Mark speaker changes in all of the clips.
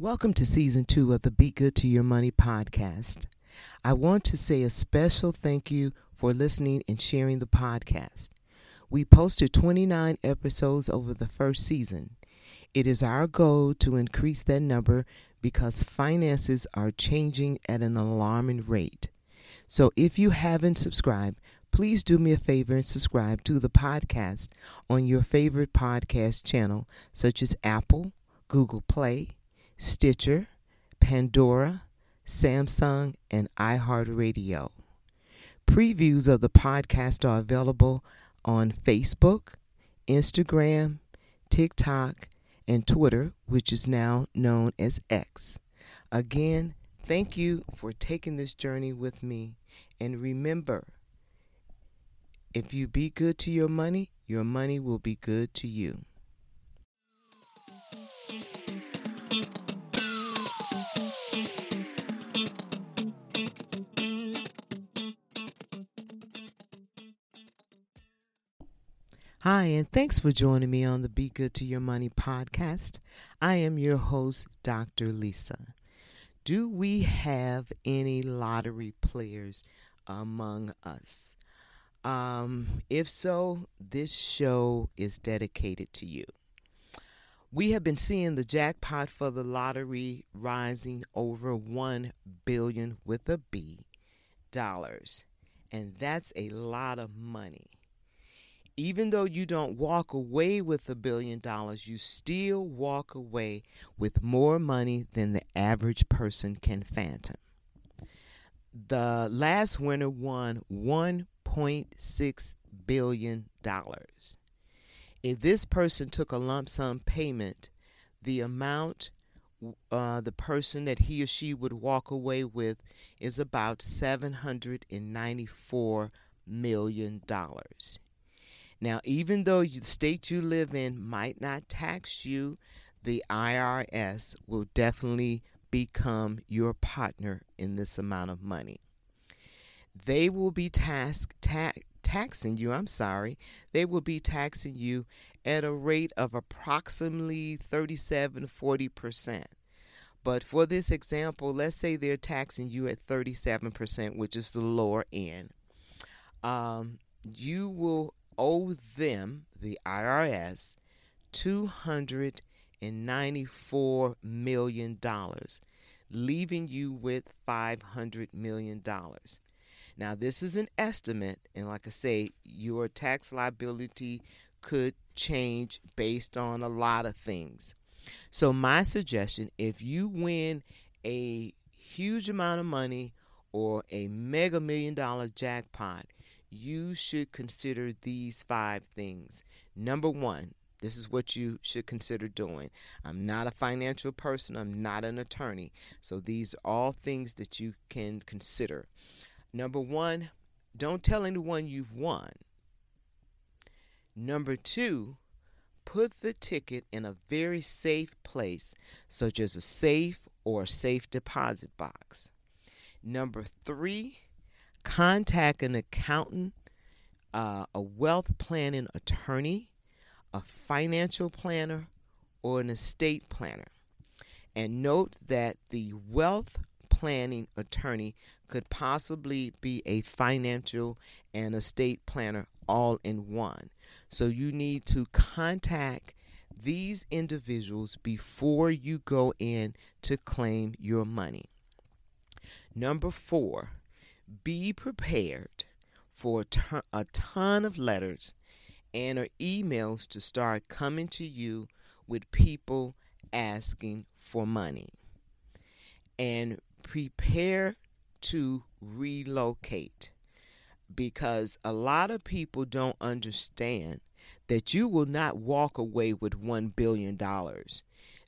Speaker 1: Welcome to season two of the Be Good to Your Money podcast. I want to say a special thank you for listening and sharing the podcast. We posted 29 episodes over the first season. It is our goal to increase that number because finances are changing at an alarming rate. So if you haven't subscribed, please do me a favor and subscribe to the podcast on your favorite podcast channel, such as Apple, Google Play, Stitcher, Pandora, Samsung, and iHeartRadio. Previews of the podcast are available on Facebook, Instagram, TikTok, and Twitter, which is now known as X. Again, thank you for taking this journey with me. And remember, if you be good to your money, your money will be good to you. Hi, and thanks for joining me on the Be Good to Your Money podcast. I am your host, Dr. Lisa. Do we have any lottery players among us? Um, if so, this show is dedicated to you. We have been seeing the jackpot for the lottery rising over 1 billion with a B dollars, and that's a lot of money even though you don't walk away with a billion dollars, you still walk away with more money than the average person can phantom. The last winner won $1.6 billion. If this person took a lump sum payment, the amount uh, the person that he or she would walk away with is about $794 million. Now, even though the state you live in might not tax you, the IRS will definitely become your partner in this amount of money. They will be task, ta- taxing you, I'm sorry, they will be taxing you at a rate of approximately 37 40%. But for this example, let's say they're taxing you at 37%, which is the lower end. Um, you will owe them, the IRS, $294 million, leaving you with $500 million. Now, this is an estimate, and like I say, your tax liability could change based on a lot of things. So, my suggestion if you win a huge amount of money or a mega million dollar jackpot, you should consider these five things. Number one, this is what you should consider doing. I'm not a financial person, I'm not an attorney. So these are all things that you can consider. Number one, don't tell anyone you've won. Number two, put the ticket in a very safe place, such as a safe or a safe deposit box. Number three, contact an accountant, uh, a wealth planning attorney, a financial planner, or an estate planner. And note that the wealth planning attorney could possibly be a financial and estate planner all in one. So you need to contact these individuals before you go in to claim your money. Number four, be prepared for a ton, a ton of letters and or emails to start coming to you with people asking for money. And prepare to relocate because a lot of people don't understand that you will not walk away with $1 billion.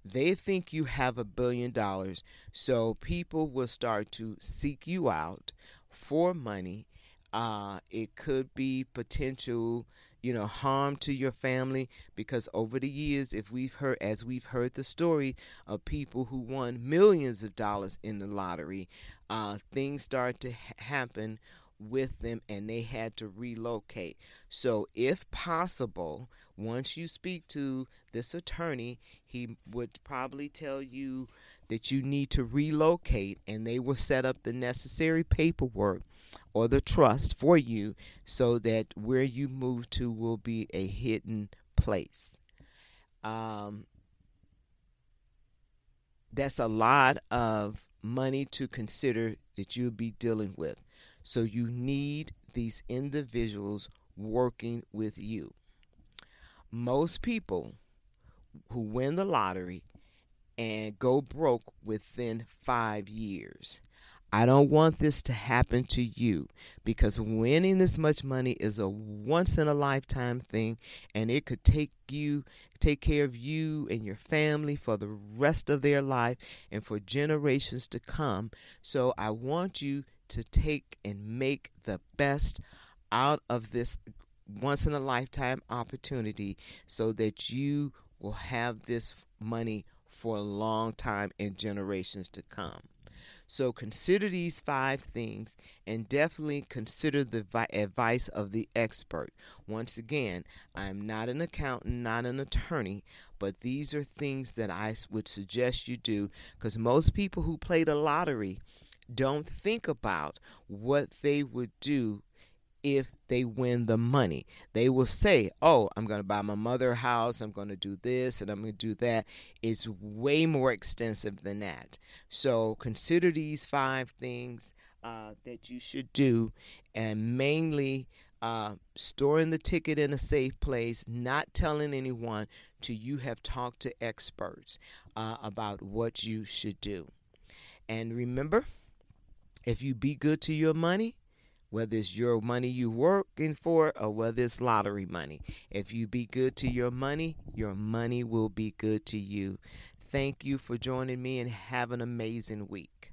Speaker 1: They think you have a billion dollars, so people will start to seek you out for money. Uh, it could be potential, you know, harm to your family because over the years, if we've heard, as we've heard the story of people who won millions of dollars in the lottery, uh, things start to ha- happen with them and they had to relocate. So, if possible, once you speak to this attorney, he would probably tell you that you need to relocate and they will set up the necessary paperwork or the trust for you so that where you move to will be a hidden place. Um, that's a lot of money to consider that you'll be dealing with. So you need these individuals working with you. Most people who win the lottery and go broke within five years. I don't want this to happen to you because winning this much money is a once in a lifetime thing and it could take you take care of you and your family for the rest of their life and for generations to come. So I want you to take and make the best out of this once in a lifetime opportunity so that you will have this money for a long time and generations to come. So consider these five things and definitely consider the vi- advice of the expert. Once again, I'm not an accountant, not an attorney, but these are things that I would suggest you do because most people who play the lottery don't think about what they would do if they win the money. They will say, Oh, I'm going to buy my mother a house, I'm going to do this, and I'm going to do that. It's way more extensive than that. So consider these five things uh, that you should do, and mainly uh, storing the ticket in a safe place, not telling anyone till you have talked to experts uh, about what you should do. And remember, if you be good to your money, whether it's your money you working for or whether it's lottery money. If you be good to your money, your money will be good to you. Thank you for joining me and have an amazing week.